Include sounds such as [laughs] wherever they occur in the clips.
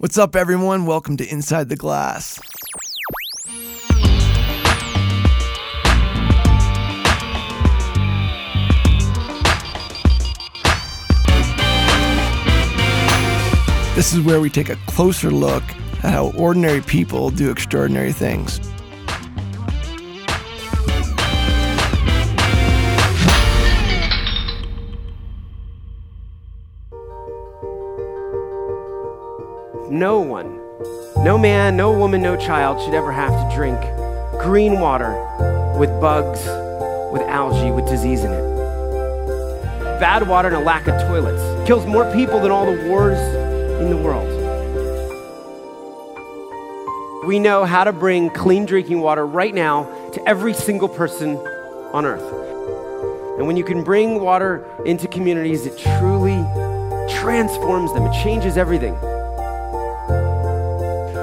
What's up, everyone? Welcome to Inside the Glass. This is where we take a closer look at how ordinary people do extraordinary things. No one, no man, no woman, no child should ever have to drink green water with bugs, with algae, with disease in it. Bad water and a lack of toilets kills more people than all the wars in the world. We know how to bring clean drinking water right now to every single person on earth. And when you can bring water into communities, it truly transforms them, it changes everything.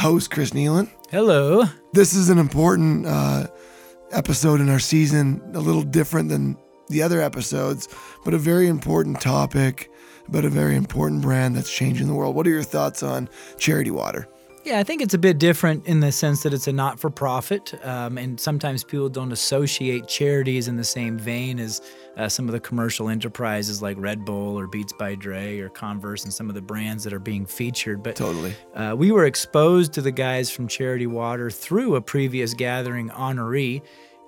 host, Chris Nealon. Hello. This is an important uh, episode in our season, a little different than the other episodes, but a very important topic about a very important brand that's changing the world. What are your thoughts on Charity Water? Yeah, I think it's a bit different in the sense that it's a not for profit. Um, and sometimes people don't associate charities in the same vein as uh, some of the commercial enterprises like Red Bull or Beats by Dre or Converse and some of the brands that are being featured. But Totally. uh, we were exposed to the guys from Charity Water through a previous gathering honoree.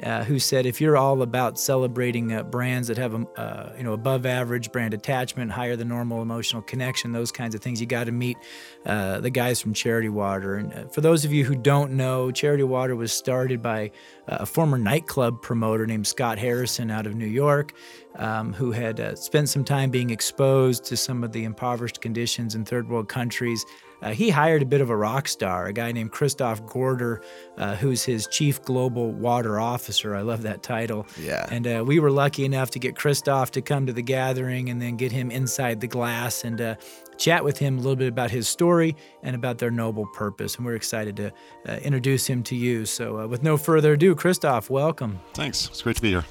Uh, who said if you're all about celebrating uh, brands that have a uh, you know above average brand attachment, higher than normal emotional connection, those kinds of things, you got to meet uh, the guys from Charity Water. And uh, for those of you who don't know, Charity Water was started by a former nightclub promoter named Scott Harrison out of New York, um, who had spent some time being exposed to some of the impoverished conditions in third world countries. Uh, he hired a bit of a rock star, a guy named Christoph Gorder, uh, who's his chief global water officer. I love that title. Yeah. And uh, we were lucky enough to get Christoph to come to the gathering and then get him inside the glass and uh, chat with him a little bit about his story and about their noble purpose. And we're excited to uh, introduce him to you. So, uh, with no further ado, Christoph, welcome. Thanks. It's great to be here.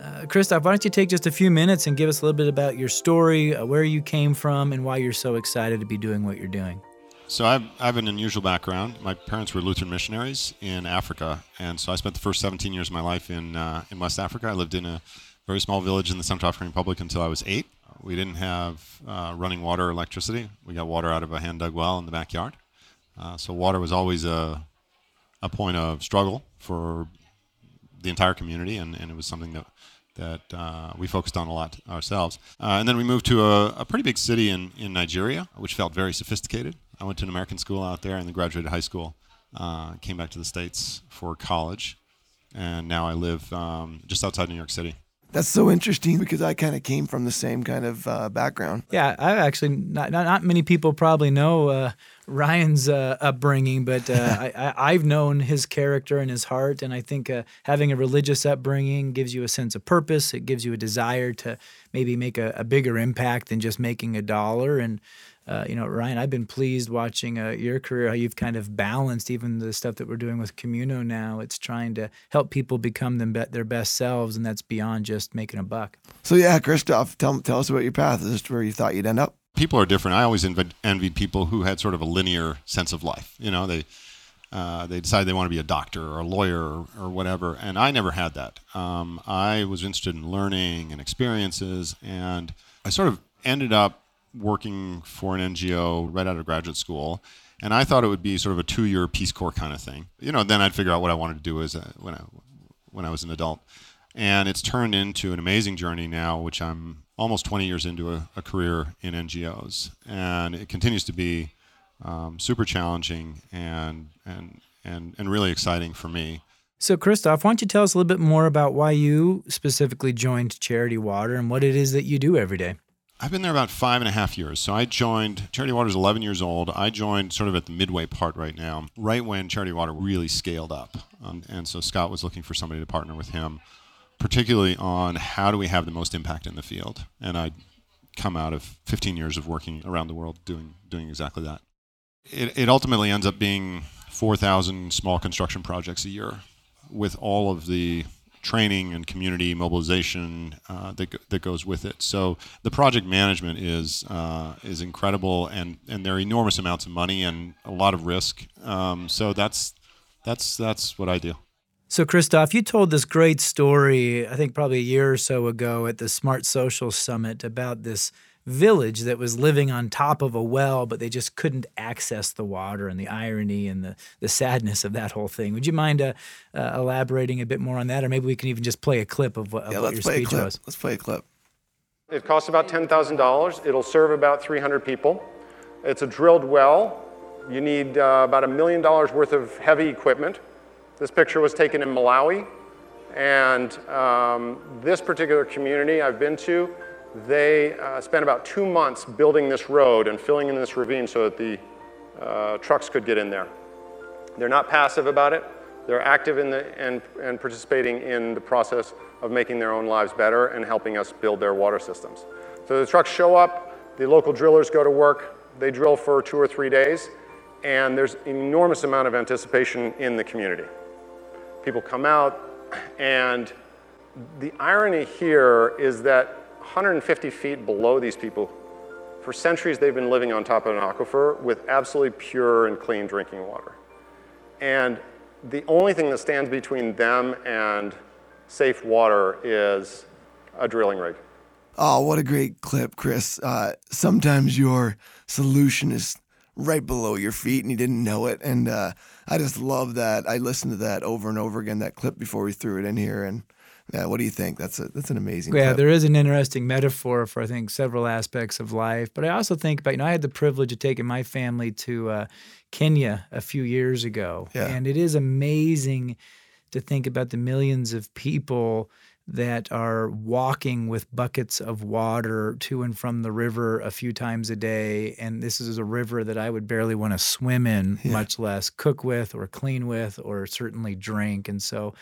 Uh, Christoph, why don't you take just a few minutes and give us a little bit about your story, uh, where you came from, and why you're so excited to be doing what you're doing? So I've, I have an unusual background. My parents were Lutheran missionaries in Africa, and so I spent the first 17 years of my life in uh, in West Africa. I lived in a very small village in the Central African Republic until I was eight. We didn't have uh, running water or electricity. We got water out of a hand dug well in the backyard. Uh, so water was always a a point of struggle for the entire community, and, and it was something that that uh, we focused on a lot ourselves. Uh, and then we moved to a, a, pretty big city in, in Nigeria, which felt very sophisticated. I went to an American school out there and then graduated high school. Uh, came back to the States for college, and now I live um, just outside New York City. That's so interesting because I kind of came from the same kind of uh, background. Yeah, I actually not, not, not many people probably know uh, Ryan's uh, upbringing, but uh, [laughs] I, have known his character and his heart, and I think uh, having a religious upbringing gives you a sense of purpose. It gives you a desire to maybe make a, a bigger impact than just making a dollar. And uh, you know, Ryan, I've been pleased watching uh, your career, how you've kind of balanced even the stuff that we're doing with Communo now. It's trying to help people become them be- their best selves, and that's beyond just making a buck. So, yeah, Christoph, tell, tell us about your path. Is this where you thought you'd end up? People are different. I always env- envied people who had sort of a linear sense of life. You know, they uh, they decide they want to be a doctor or a lawyer or, or whatever, and I never had that. Um, I was interested in learning and experiences, and I sort of ended up working for an NGO right out of graduate school. And I thought it would be sort of a two-year Peace Corps kind of thing. You know, then I'd figure out what I wanted to do as a, when I when I was an adult. And it's turned into an amazing journey now, which I'm almost 20 years into a, a career in NGOs, and it continues to be um, super challenging and and and and really exciting for me. So, Christoph, why don't you tell us a little bit more about why you specifically joined Charity Water and what it is that you do every day? I've been there about five and a half years. So I joined Charity Water is 11 years old. I joined sort of at the midway part right now, right when Charity Water really scaled up. Um, and so Scott was looking for somebody to partner with him, particularly on how do we have the most impact in the field. And I come out of 15 years of working around the world doing doing exactly that. It, it ultimately ends up being 4,000 small construction projects a year, with all of the training and community mobilization uh, that, that goes with it. So the project management is uh, is incredible, and, and there are enormous amounts of money and a lot of risk. Um, so that's that's that's what I do. So, Christoph, you told this great story, I think probably a year or so ago at the Smart Social Summit about this village that was living on top of a well, but they just couldn't access the water and the irony and the, the sadness of that whole thing. Would you mind uh, uh, elaborating a bit more on that? Or maybe we can even just play a clip of what, of Yeah, what your speech was. Let's play a clip. It costs about $10,000. It'll serve about 300 people. It's a drilled well. You need uh, about a million dollars worth of heavy equipment. This picture was taken in Malawi. And um, this particular community I've been to, they uh, spent about two months building this road and filling in this ravine so that the uh, trucks could get in there. They're not passive about it. They're active in the, and, and participating in the process of making their own lives better and helping us build their water systems. So the trucks show up, the local drillers go to work, they drill for two or three days, and there's enormous amount of anticipation in the community. People come out, and the irony here is that 150 feet below these people, for centuries they've been living on top of an aquifer with absolutely pure and clean drinking water. And the only thing that stands between them and safe water is a drilling rig. Oh, what a great clip, Chris. Uh, sometimes your solution is right below your feet and you didn't know it. And uh, I just love that. I listened to that over and over again, that clip before we threw it in here. And yeah, what do you think? That's a, that's an amazing Yeah, clip. there is an interesting metaphor for I think several aspects of life. But I also think about you know I had the privilege of taking my family to uh, Kenya a few years ago, Yeah. and it is amazing to think about the millions of people that are walking with buckets of water to and from the river a few times a day. And this is a river that I would barely want to swim in, much less cook with or clean with or certainly drink. And so,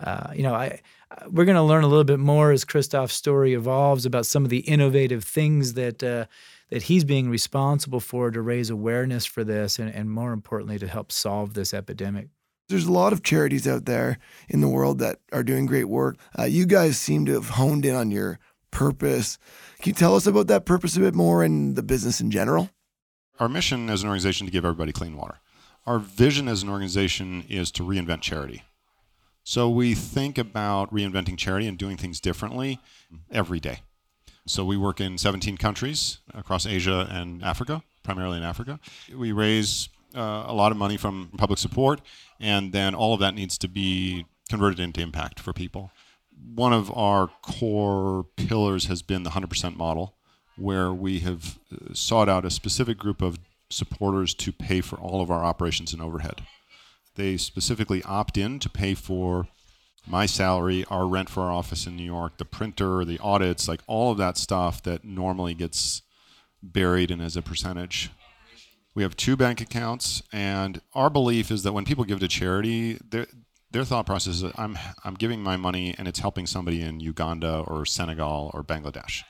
uh, you know, I we're going to learn a little bit more as Christoph's story evolves about some of the innovative things that uh, that he's being responsible for to raise awareness for this, and, and more importantly, to help solve this epidemic. There's a lot of charities out there in the world that are doing great work. Uh, you guys seem to have honed in on your purpose. Can you tell us about that purpose a bit more and the business in general? Our mission as an organization to give everybody clean water. Our vision as an organization is to reinvent charity. So we think about reinventing charity and doing things differently every day. So we work in 17 countries across Asia and Africa, primarily in Africa. We raise uh, a lot of money from public support, and then all of that needs to be converted into impact for people. One of our core pillars has been the 100% model, where we have uh, sought out a specific group of supporters to pay for all of our operations and overhead. They specifically opt in to pay for my salary, our rent for our office in New York, the printer, the audits, like all of that stuff that normally gets buried in as a percentage. We have two bank accounts, and our belief is that when people give to charity, their their thought process is I'm I'm giving my money and it's helping somebody in Uganda or Senegal or Bangladesh.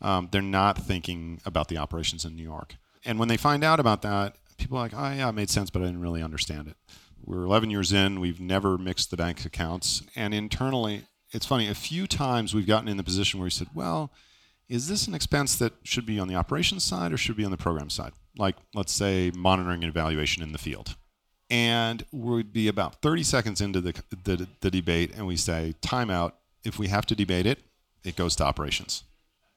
Um, they're not thinking about the operations in New York. And when they find out about that, people are like, oh yeah, it made sense, but I didn't really understand it. We're 11 years in. We've never mixed the bank accounts, and internally, it's funny. A few times we've gotten in the position where we said, well is this an expense that should be on the operations side or should be on the program side? Like, let's say, monitoring and evaluation in the field. And we'd be about 30 seconds into the, the, the debate, and we say, timeout. If we have to debate it, it goes to operations.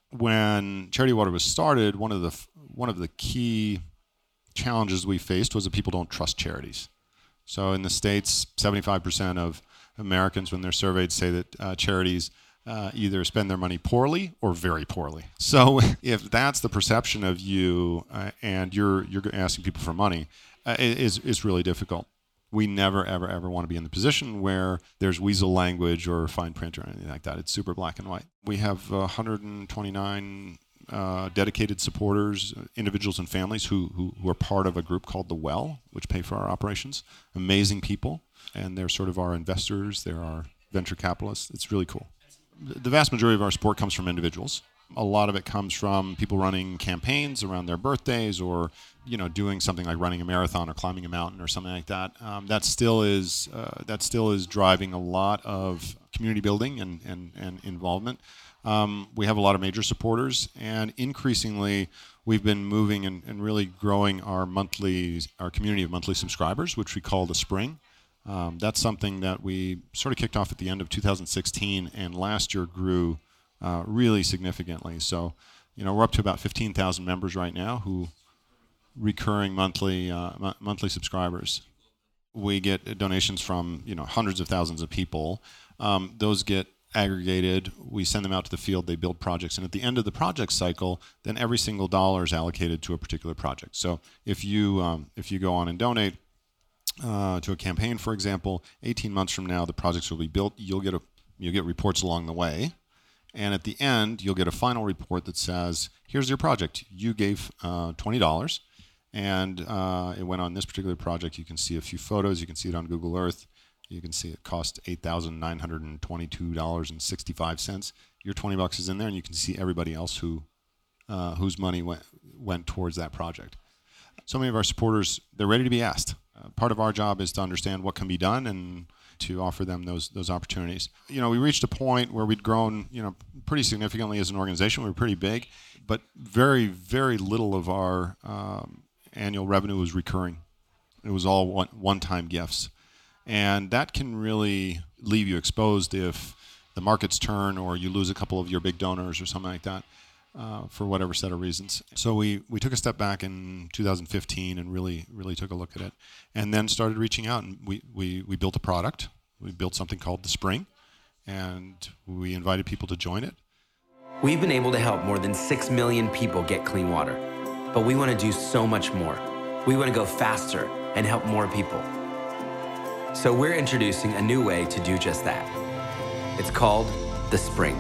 When Charity Water was started, one of the one of the key challenges we faced was that people don't trust charities. So in the states, 75% of Americans, when they're surveyed, say that uh, charities uh, either spend their money poorly or very poorly. So [laughs] if that's the perception of you, uh, and you're you're asking people for money, uh, is is really difficult. We never ever ever want to be in the position where there's weasel language or fine print or anything like that. It's super black and white. We have 129 uh, dedicated supporters, uh, individuals and families who, who, who are part of a group called The Well, which pay for our operations. Amazing people, and they're sort of our investors, they're our venture capitalists. It's really cool. The vast majority of our support comes from individuals. A lot of it comes from people running campaigns around their birthdays or you know doing something like running a marathon or climbing a mountain or something like that. Um, that still is uh, that still is driving a lot of community building and, and, and involvement. Um, we have a lot of major supporters, and increasingly, we've been moving and, and, really growing our monthly, our community of monthly subscribers, which we call the Spring. Um, that's something that we sort of kicked off at the end of 2016, and last year grew uh, really significantly. So, you know, we're up to about 15,000 members right now who recurring monthly uh, m- monthly subscribers. We get donations from you know hundreds of thousands of people. Um, those get aggregated. We send them out to the field. They build projects, and at the end of the project cycle, then every single dollar is allocated to a particular project. So if you um, if you go on and donate uh, to a campaign, for example, 18 months from now, the projects will be built. You'll get a you'll get reports along the way, and at the end, you'll get a final report that says, "Here's your project. You gave uh, twenty dollars." And uh, it went on this particular project. You can see a few photos. You can see it on Google Earth. You can see it cost $8,922.65. Your 20 bucks is in there, and you can see everybody else who uh, whose money went went towards that project. So many of our supporters, they're ready to be asked. Uh, part of our job is to understand what can be done and to offer them those those opportunities. You know, we reached a point where we'd grown, you know, pretty significantly as an organization. We were pretty big, but very very little of our um, annual revenue was recurring. It was all one one time gifts and that can really leave you exposed if the markets turn or you lose a couple of your big donors or something like that uh, for whatever set of reasons. So we, we took a step back in 2015 and really really took a look at it, and then started reaching out and we, we, we built a product. We built something called the Spring, and we invited people to join it. We've been able to help more than six million people get clean water, but we want to do so much more. We want to go faster and help more people. So we're introducing a new way to do just that. It's called the Spring.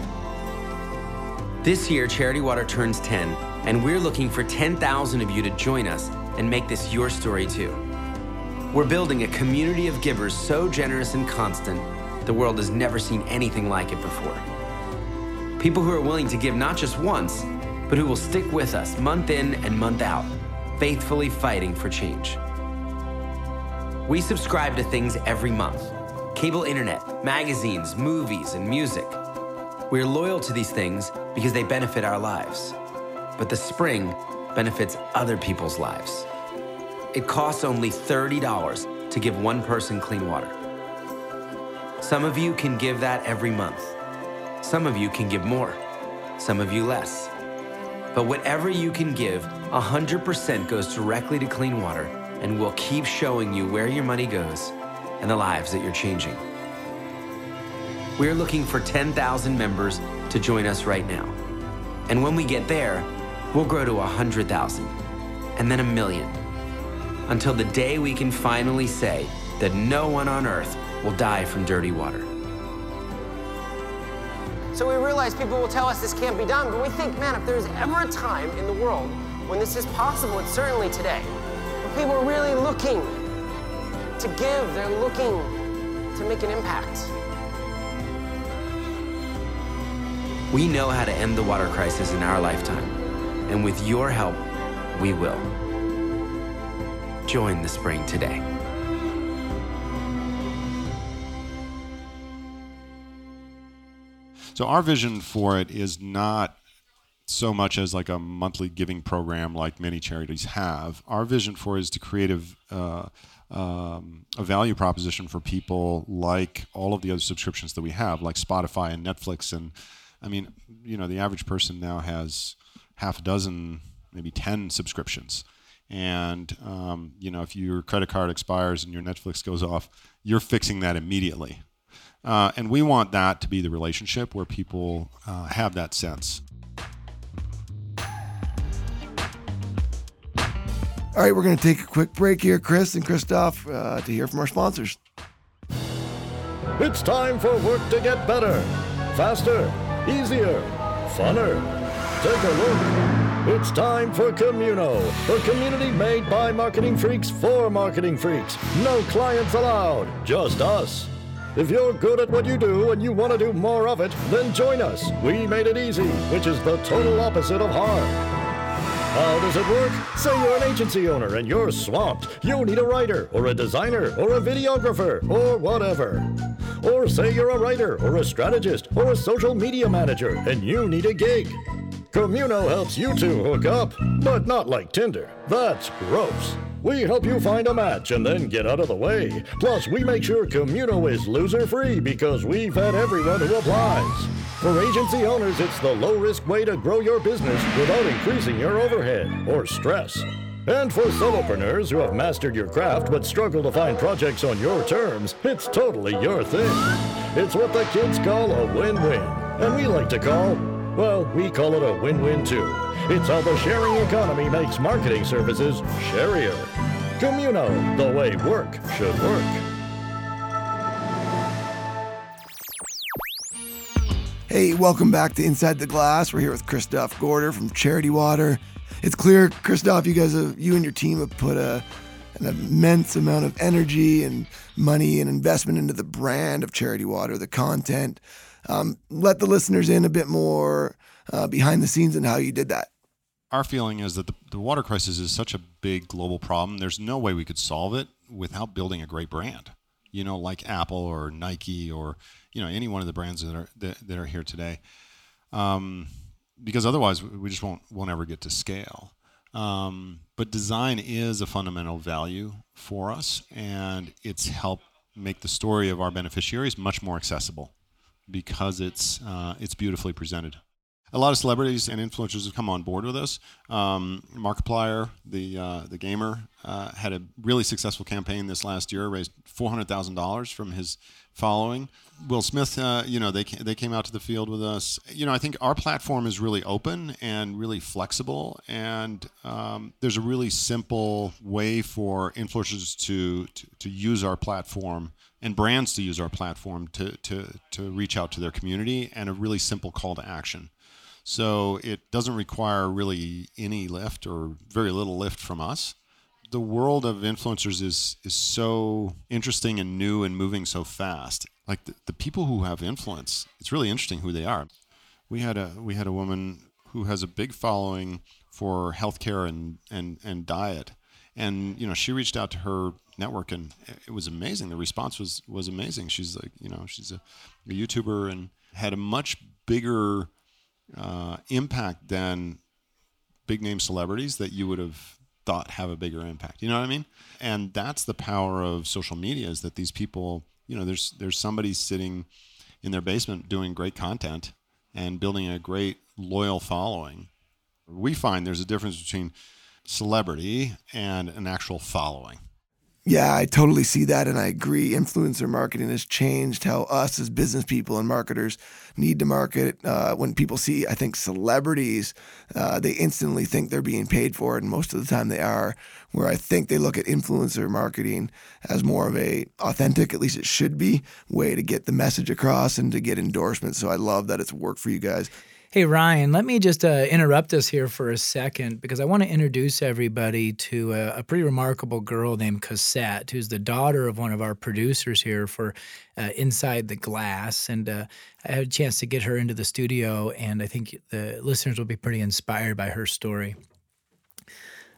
This year, Charity Water turns 10, and we're looking for 10,000 of you to join us and make this your story too. We're building a community of givers so generous and constant, the world has never seen anything like it before. People who are willing to give not just once, but who will stick with us month in and month out, faithfully fighting for change. We subscribe to things every month cable internet, magazines, movies, and music. We're loyal to these things because they benefit our lives. But the spring benefits other people's lives. It costs only $30 to give one person clean water. Some of you can give that every month. Some of you can give more. Some of you less. But whatever you can give, 100% goes directly to clean water and we'll keep showing you where your money goes and the lives that you're changing. We're looking for 10,000 members to join us right now. And when we get there, we'll grow to 100,000 and then a million until the day we can finally say that no one on earth will die from dirty water. So we realize people will tell us this can't be done, but we think, man, if there's ever a time in the world when this is possible, it's certainly today. People are really looking to give, they're looking to make an impact. We know how to end the water crisis in our lifetime, and with your help, we will. Join the spring today. So, our vision for it is not so much as like a monthly giving program like many charities have. Our vision for is to create a, uh, um, a value proposition for people like all of the other subscriptions that we have, like Spotify and Netflix. And I mean, you know, the average person now has half a dozen, maybe 10 subscriptions. And, um, you know, if your credit card expires and your Netflix goes off, you're fixing that immediately. Uh, and we want that to be the relationship where people uh, have that sense. All right, we're going to take a quick break here, Chris and Christoph, uh, to hear from our sponsors. It's time for work to get better, faster, easier, funner. take a look. It's time for Communo, the community made by marketing freaks for marketing freaks. No clients allowed, just us. If you're good at what you do and you want to do more of it, then join us. We made it easy, which is the total opposite of hard. How does it work? Say you're an agency owner and you're swamped. You need a writer, or a designer, or a videographer, or whatever. Or say you're a writer, or a strategist, or a social media manager, and you need a gig. Communo helps you two hook up, but not like Tinder. That's gross. We help you find a match and then get out of the way. Plus, we make sure Communo is loser free because we vet everyone who applies. For agency owners, it's the low risk way to grow your business without increasing your overhead or stress. And for solopreneurs who have mastered your craft but struggle to find projects on your terms, it's totally your thing. It's what the kids call a win win. And we like to call, well, we call it a win win too. It's how the sharing economy makes marketing services sharier. Communo, the way work should work. Hey, welcome back to Inside the Glass. We're here with Christoph Gorder from Charity Water. It's clear, Christoph, you guys have, you and your team have put a, an immense amount of energy and money and investment into the brand of Charity Water, the content. Um, let the listeners in a bit more uh, behind the scenes and how you did that. Our feeling is that the, the water crisis is such a big global problem. There's no way we could solve it without building a great brand. You know, like Apple or Nike or you know any one of the brands that are that, that are here today. Um, because otherwise we just won't won't ever get to scale. Um, but design is a fundamental value for us, and it's helped make the story of our beneficiaries much more accessible because it's uh, it's beautifully presented. A lot of celebrities and influencers have come on board with us. Um, Markiplier, the uh, the gamer, uh, had a really successful campaign this last year, raised four hundred thousand dollars from his following. Will Smith, uh, you know, they they came out to the field with us. You know, I think our platform is really open and really flexible, and um, there's a really simple way for influencers to, to to use our platform and brands to use our platform to to to reach out to their community, and a really simple call to action. So it doesn't require really any lift or very little lift from us. The world of influencers is is so interesting and new and moving so fast. Like the, the people who have influence, it's really interesting who they are. We had a we had a woman who has a big following for healthcare and and and diet, and you know she reached out to her network and it was amazing. The response was was amazing. She's like you know she's a, a YouTuber and had a much bigger uh, impact than big name celebrities that you would have thought have a bigger impact. You know what I mean? And that's the power of social media is that these people, you know, there's there's somebody sitting in their basement doing great content and building a great loyal following. We find there's a difference between celebrity and an actual following. Yeah, I totally see that. And I agree. Influencer marketing has changed how us as business people and marketers need to market. Uh, when people see, I think, celebrities, uh, they instantly think they're being paid for it. And most of the time they are. Where I think they look at influencer marketing as more of a authentic, at least it should be, way to get the message across and to get endorsements. So I love that it's worked for you guys. Hey, Ryan, let me just uh, interrupt us here for a second because I want to introduce everybody to a, a, pretty remarkable girl named Cassette, who's the daughter of one of our producers here for uh, Inside the Glass. And uh, I had a chance to get her into the studio, and I think the listeners will be pretty inspired by her story.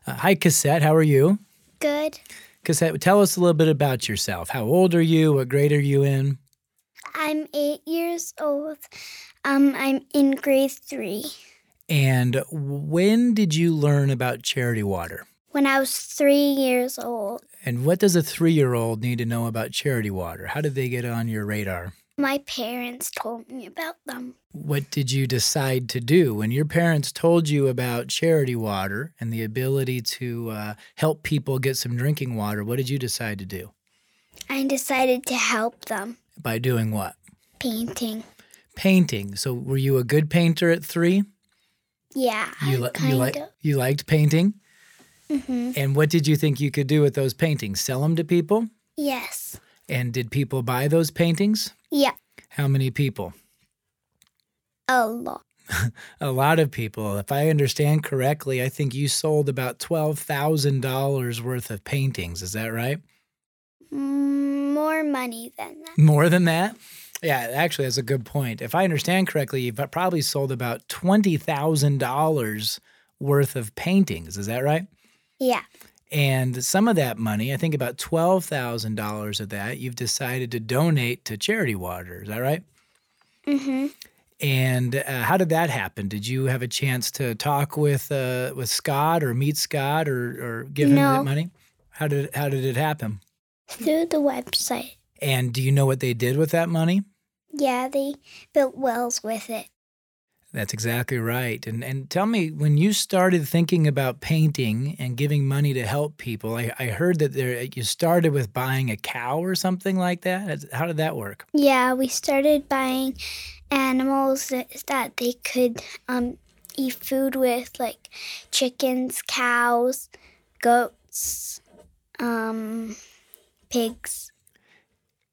Uh, hi, Cassette. How are you? Good. Cassette, tell us a little bit about yourself. How old are you? What grade are you in? I'm eight years old. Um, I'm in grade three. And when did you learn about charity water? When I was three years old. And what does a three year old need to know about charity water? How did they get on your radar? My parents told me about them. What did you decide to do when your parents told you about charity water and the ability to uh, help people get some drinking water? What did you decide to do? I decided to help them. By doing what? Painting painting. So were you a good painter at three? Yeah, you, li- you, li- you liked painting? Mm-hmm. And what did you think you could do with those paintings? Sell them to people? Yes. And did people buy those paintings? Yeah. How many people? A lot. [laughs] a lot of people. If I understand correctly, I think you sold about $12,000 worth of paintings. Is that right? More money than that. More than that? Yeah, actually, that's a good point. If I understand correctly, you've probably sold about $20,000 worth of paintings. Is that right? Yeah. And some of that money, I think about $12,000 of that, you've decided to donate to Charity Water. Is that right? Mm-hmm. And uh, how did that happen? Did you have a chance to talk with uh, with Scott or meet Scott or, or give him No. that money? How did how did it happen? Through the website. And do you know what they did with that money? Yeah, they built wells with it. That's exactly right. And and tell me, when you started thinking about painting and giving money to help people, I, I heard that there you started with buying a cow or something like that. How did that work? Yeah, we started buying animals that, that they could um, eat food with, like chickens, cows, goats, um, pigs.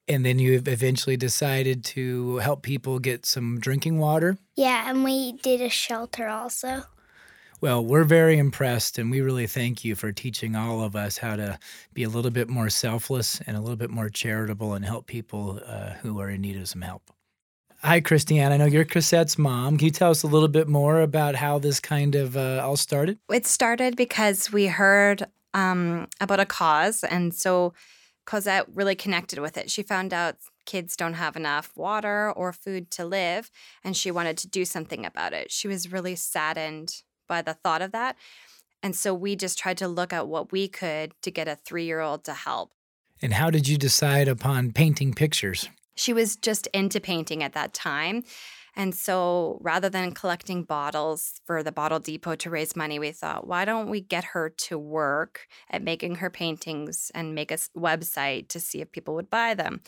And then you eventually decided to help people get some drinking water. Yeah, and we did a shelter also. Well, we're very impressed, and we really thank you for teaching all of us how to be a little bit more selfless and a little bit more charitable and help people uh, who are in need of some help. Hi, Christiane. I know you're Chrisette's mom. Can you tell us a little bit more about how this kind of uh, all started? It started because we heard um, about a cause, and so Cosette really connected with it. She found out kids don't have enough water or food to live, and she wanted to do something about it. She was really saddened by the thought of that. And so we just tried to look at what we could to get a three year old to help. And how did you decide upon painting pictures? She was just into painting at that time. And so rather than collecting bottles for the Bottle Depot to raise money, we thought, why don't we get her to work at making her paintings and make a website to see if people would buy them?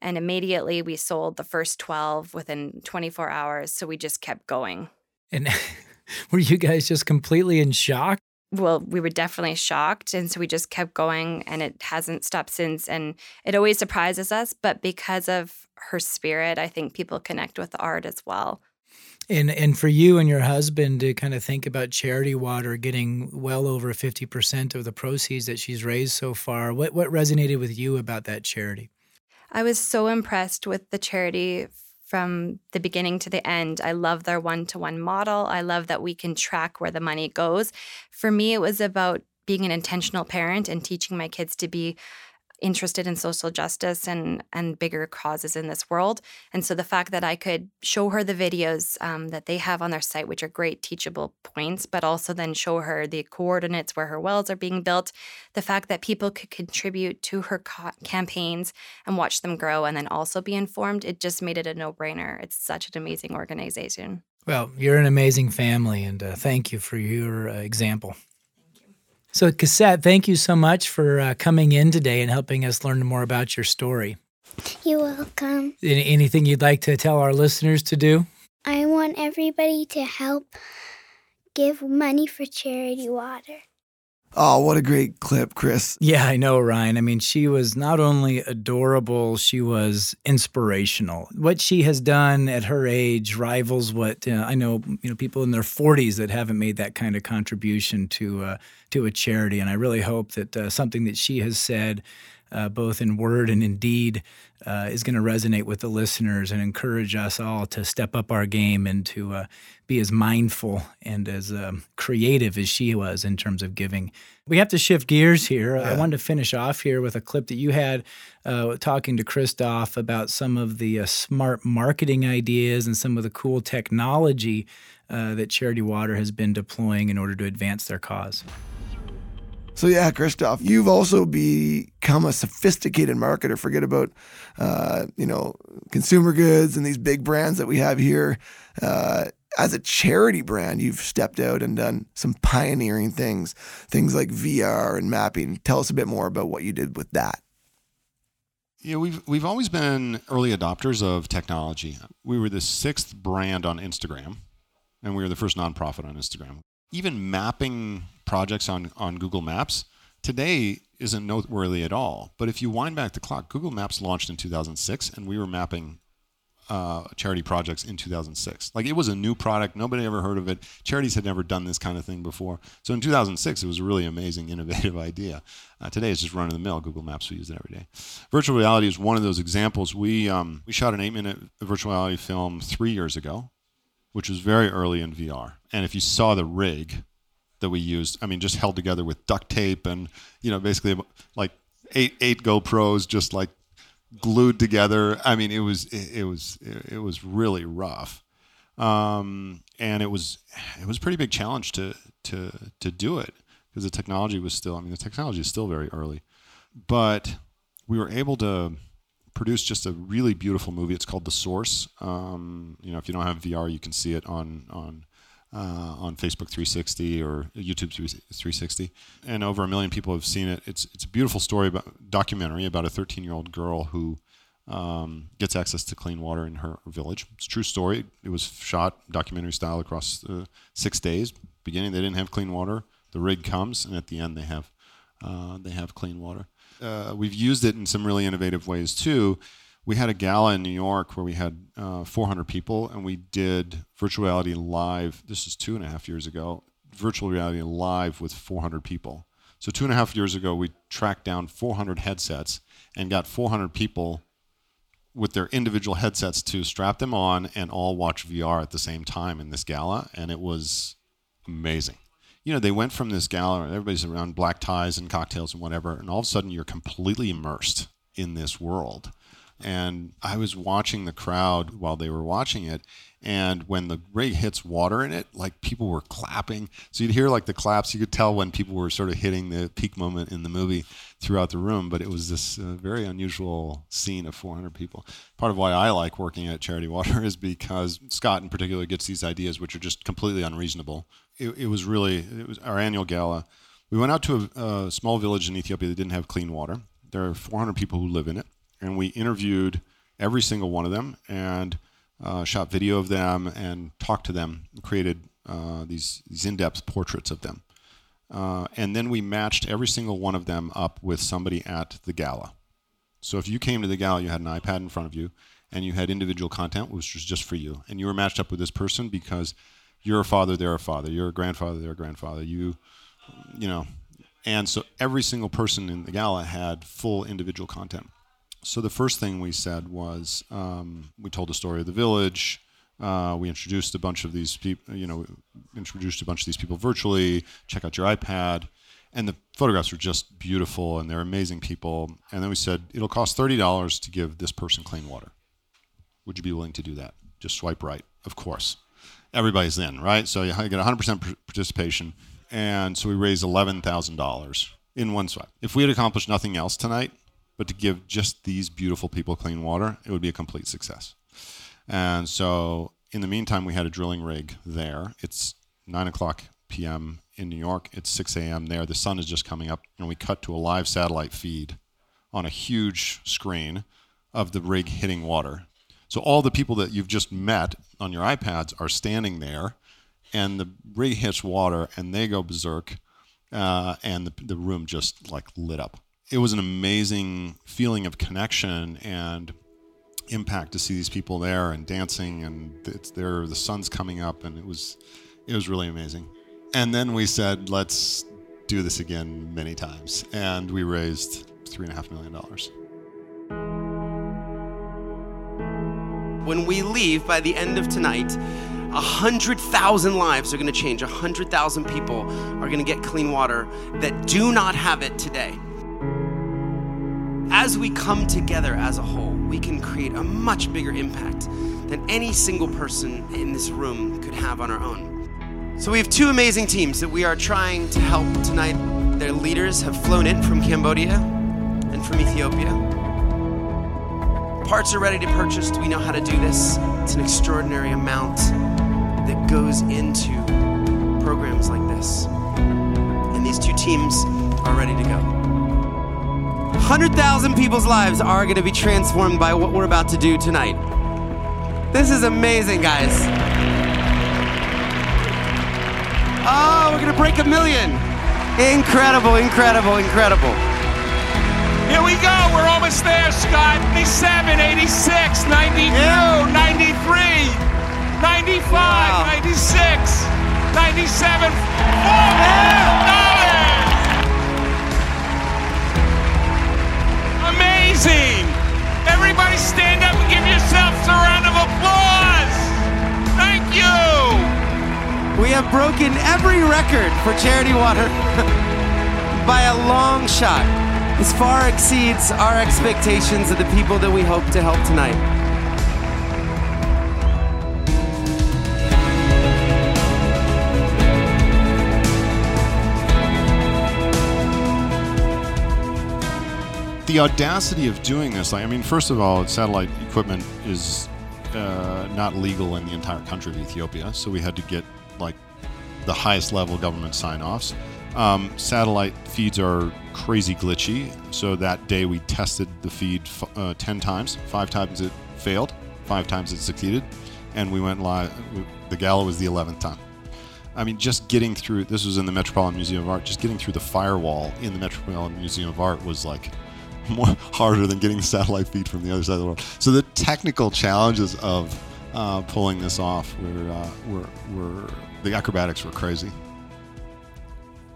And immediately we sold the first 12 within 24 hours. So we just kept going. And [laughs] were you guys just completely in shock? Well, we were definitely shocked. And so we just kept going and it hasn't stopped since. And it always surprises us. But because of her spirit, I think people connect with the art as well. And and for you and your husband to kind of think about Charity Water getting well over 50% of the proceeds that she's raised so far, what what resonated with you about that charity? I was so impressed with the charity from the beginning to the end. I love their one to one model. I love that we can track where the money goes. For me, it was about being an intentional parent and teaching my kids to be interested in social justice and and bigger causes in this world. And so the fact that I could show her the videos um, that they have on their site, which are great teachable points, but also then show her the coordinates where her wells are being built, the fact that people could contribute to her ca- campaigns and watch them grow, and then also be informed, it just made it a no brainer. It's such an amazing organization. Well, you're an amazing family, and uh, thank you for your uh, example. So, Cassette, thank you so much for uh, coming in today and helping us learn more about your story. You're welcome. Any, anything you'd like to tell our listeners to do? I want everybody to help give money for charity water. Oh, what a great clip, Chris. Yeah, I know, Ryan. I mean, she was not only adorable, she was inspirational. What she has done at her age rivals what uh, I know. You know, people in their 40s that haven't made that kind of contribution to uh, to a charity. And I really hope that uh, something that she has said, uh, both in word and in deed, uh, is going to resonate with the listeners and encourage us all to step up our game and to uh, be as mindful and as um, creative as she was in terms of giving. We have to shift gears here. I wanted to finish off here with a clip that you had uh, talking to Christoph about some of the uh, smart marketing ideas and some of the cool technology uh, that Charity Water has been deploying in order to advance their cause. So yeah, Christoph, you've also become a sophisticated marketer. Forget about, uh, you know, consumer goods and these big brands that we have here. Uh, as a charity brand, you've stepped out and done some pioneering things, things like VR and mapping. Tell us a bit more about what you did with that. Yeah, we've we've always been early adopters of technology. We were the sixth brand on Instagram, and we were the first nonprofit on Instagram. Even mapping projects on on Google Maps today isn't noteworthy at all. But if you wind back the clock, Google Maps launched in 2006, and we were mapping uh, charity projects in 2006. Like it was a new product, nobody ever heard of it. Charities had never done this kind of thing before. So in 2006, it was a really amazing, [laughs] innovative idea. Uh, today, it's just run of the mill. Google Maps, we use it every day. Virtual reality is one of those examples. We um, we shot an eight minute virtual reality film three years ago, which was very early in VR. And if you saw the rig that we used, I mean, just held together with duct tape and you know basically like eight eight GoPros just like glued together. I mean, it was it, it was it, it was really rough, um, and it was it was a pretty big challenge to to to do it because the technology was still. I mean, the technology is still very early, but we were able to produce just a really beautiful movie. It's called The Source. Um, you know, if you don't have VR, you can see it on on uh, on Facebook 360 or YouTube 360, and over a million people have seen it. It's it's a beautiful story about documentary about a 13 year old girl who um, gets access to clean water in her village. It's a true story. It was shot documentary style across uh, six days. Beginning, they didn't have clean water. The rig comes, and at the end, they have uh, they have clean water. Uh, we've used it in some really innovative ways too we had a gala in New York where we had uh, 400 people, and we did virtual reality live. This is two and a half years ago. Virtual reality live with 400 people. So two and a half years ago, we tracked down 400 headsets and got 400 people with their individual headsets to strap them on and all watch VR at the same time in this gala, and it was amazing. You know, they went from this gala, everybody's around black ties and cocktails and whatever, and all of a sudden you're completely immersed in this world and I was watching the crowd while they were watching it. And when the rig hits water in it, like people were clapping. So you'd hear like the claps. You could tell when people were sort of hitting the peak moment in the movie throughout the room. But it was this uh, very unusual scene of 400 people. Part of why I like working at Charity Water [laughs] is because Scott in particular gets these ideas, which are just completely unreasonable. It, it was really, it was our annual gala. We went out to a, a small village in Ethiopia that didn't have clean water. There are 400 people who live in it and we interviewed every single one of them and uh, shot video of them and talked to them, and created uh, these, these in-depth portraits of them. Uh, and then we matched every single one of them up with somebody at the gala. So if you came to the gala, you had an iPad in front of you, and you had individual content, which was just for you, and you were matched up with this person because you're a father, they're a father, you're a grandfather, they're a grandfather, you, you know, and so every single person in the gala had full individual content. So the first thing we said was um, we told the story of the village. Uh, we introduced a bunch of these people, you know, introduced a bunch of these people virtually. Check out your iPad, and the photographs were just beautiful, and they're amazing people. And then we said it'll cost thirty dollars to give this person clean water. Would you be willing to do that? Just swipe right, of course. Everybody's in, right? So you get 100% participation, and so we raised eleven thousand dollars in one swipe. If we had accomplished nothing else tonight, but to give just these beautiful people clean water, it would be a complete success. And so, in the meantime, we had a drilling rig there. It's 9 o'clock p.m. in New York, it's 6 a.m. there. The sun is just coming up, and we cut to a live satellite feed on a huge screen of the rig hitting water. So, all the people that you've just met on your iPads are standing there, and the rig hits water, and they go berserk, uh, and the, the room just like lit up it was an amazing feeling of connection and impact to see these people there and dancing and it's there the sun's coming up and it was it was really amazing. And then we said let's do this again many times. And we raised three and a half million dollars. When we leave by the end of tonight a hundred thousand lives are going to change. A hundred thousand people are going to get clean water that do not have it today as we come together as a whole, we can create a much bigger impact than any single person in this room could have on our own. So, we have two amazing teams that we are trying to help tonight. Their leaders have flown in from Cambodia and from Ethiopia. Parts are ready to purchase. We know how to do this. It's an extraordinary amount that goes into programs like this. And these two teams are ready to go. 100,000 people's lives are going to be transformed by what we're about to do tonight. This is amazing, guys. Oh, we're going to break a million. Incredible, incredible, incredible. Here we go. We're almost there, Scott. 87, 86, 92, 93, 95, 96, 97. Amazing! Everybody stand up and give yourselves a round of applause! Thank you! We have broken every record for charity water [laughs] by a long shot. This far exceeds our expectations of the people that we hope to help tonight. The audacity of doing this, like, I mean, first of all, satellite equipment is uh, not legal in the entire country of Ethiopia, so we had to get like the highest level government sign offs. Um, satellite feeds are crazy glitchy, so that day we tested the feed f- uh, 10 times. Five times it failed, five times it succeeded, and we went live. The gala was the 11th time. I mean, just getting through this was in the Metropolitan Museum of Art, just getting through the firewall in the Metropolitan Museum of Art was like [laughs] more harder than getting the satellite feed from the other side of the world. So the technical challenges of uh, pulling this off were, uh, were, were the acrobatics were crazy. [laughs]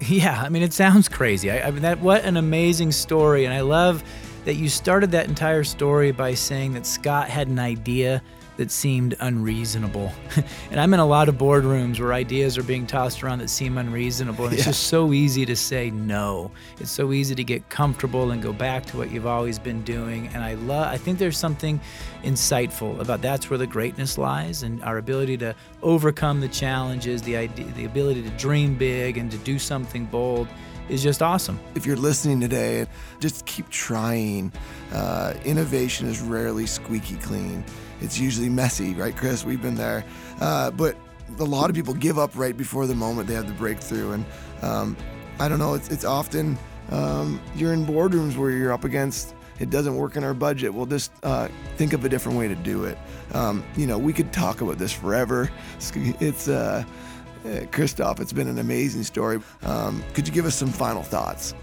Yeah, I mean, it sounds crazy. I, I mean, that what an amazing story, and I love that you started that entire story by saying that Scott had an idea that seemed unreasonable. [laughs] and I'm in a lot of boardrooms where ideas are being tossed around that seem unreasonable. And it's just so easy to say no. It's so easy to get comfortable and go back to what you've always been doing. And I love I think there's something insightful about that's where the greatness lies and our ability to overcome the challenges, the idea the ability to dream big and to do something bold is just awesome. If you're listening today, just keep trying. Uh, innovation is rarely squeaky clean. It's usually messy, right, Chris? We've been there. Uh, but a lot of people give up right before the moment they have the breakthrough. And um, I don't know, it's, it's often um, you're in boardrooms where you're up against it doesn't work in our budget. We'll just uh, think of a different way to do it. Um, you know, we could talk about this forever. [laughs] It's, uh, uh, Christoph, it's been an amazing story. Um, could you give us some final thoughts?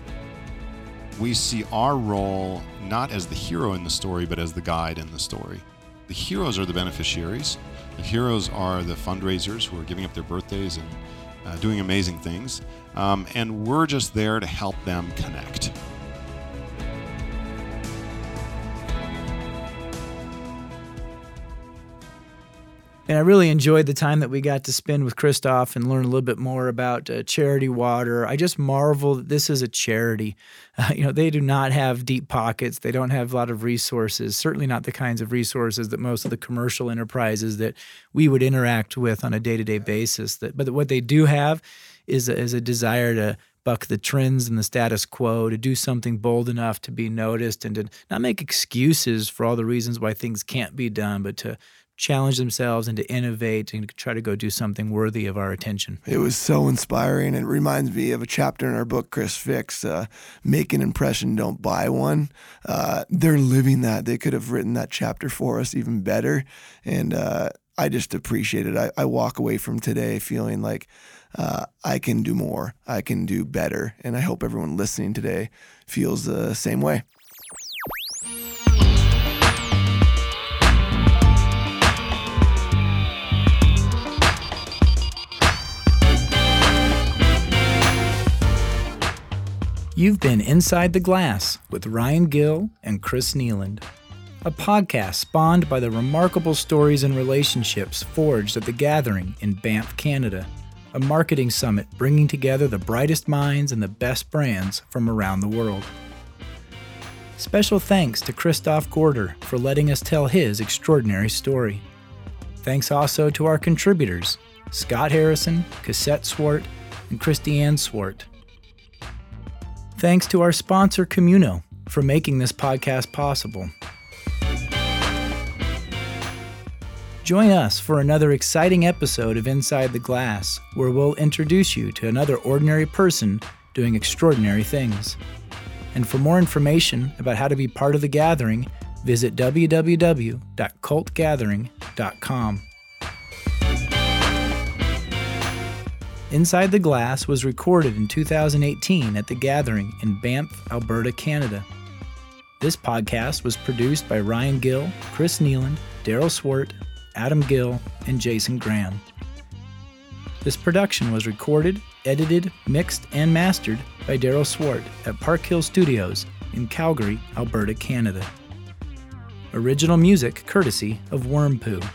we see our role not as the hero in the story, but as the guide in the story. The heroes are the beneficiaries. The heroes are the fundraisers who are giving up their birthdays and uh, doing amazing things. Um, and we're just there to help them connect. And I really enjoyed the time that we got to spend with Christoph and learn a little bit more about uh, Charity Water. I just marvel that this is a charity. Uh, you know, they do not have deep pockets. They don't have a lot of resources, certainly not the kinds of resources that most of the commercial enterprises that we would interact with on a day to day basis. That, but what they do have is a, is a desire to buck the trends and the status quo, to do something bold enough to be noticed and to not make excuses for all the reasons why things can't be done, but to challenge themselves and to innovate and try to go do something worthy of our attention. It was so inspiring. It reminds me of a chapter in our book, Chris Fix, uh, Make an Impression, Don't Buy One. Uh, they're living that. They could have written that chapter for us even better. And uh, I just appreciate it. I, I walk away from today feeling like uh, I can do more, I can do better. And I hope everyone listening today feels the same way. You've been Inside the Glass with Ryan Gill and Chris Kneeland, a podcast spawned by the remarkable stories and relationships forged at the Gathering in Banff, Canada, a marketing summit bringing together the brightest minds and the best brands from around the world. Special thanks to Christoph Gorder for letting us tell his extraordinary story. Thanks also to our contributors, Scott Harrison, Cassette Swart, and Christiane Swart. Thanks to our sponsor, Communo, for making this podcast possible. Join us for another exciting episode of Inside the Glass, where we'll introduce you to another ordinary person doing extraordinary things. And for more information about how to be part of the gathering, visit www.cultgathering.com. Inside the Glass was recorded in 2018 at the Gathering in Banff, Alberta, Canada. This podcast was produced by Ryan Gill, Chris Kneeland, Daryl Swart, Adam Gill, and Jason Graham. This production was recorded, edited, mixed, and mastered by Daryl Swart at Park Hill Studios in Calgary, Alberta, Canada. Original music courtesy of Worm Wormpoo.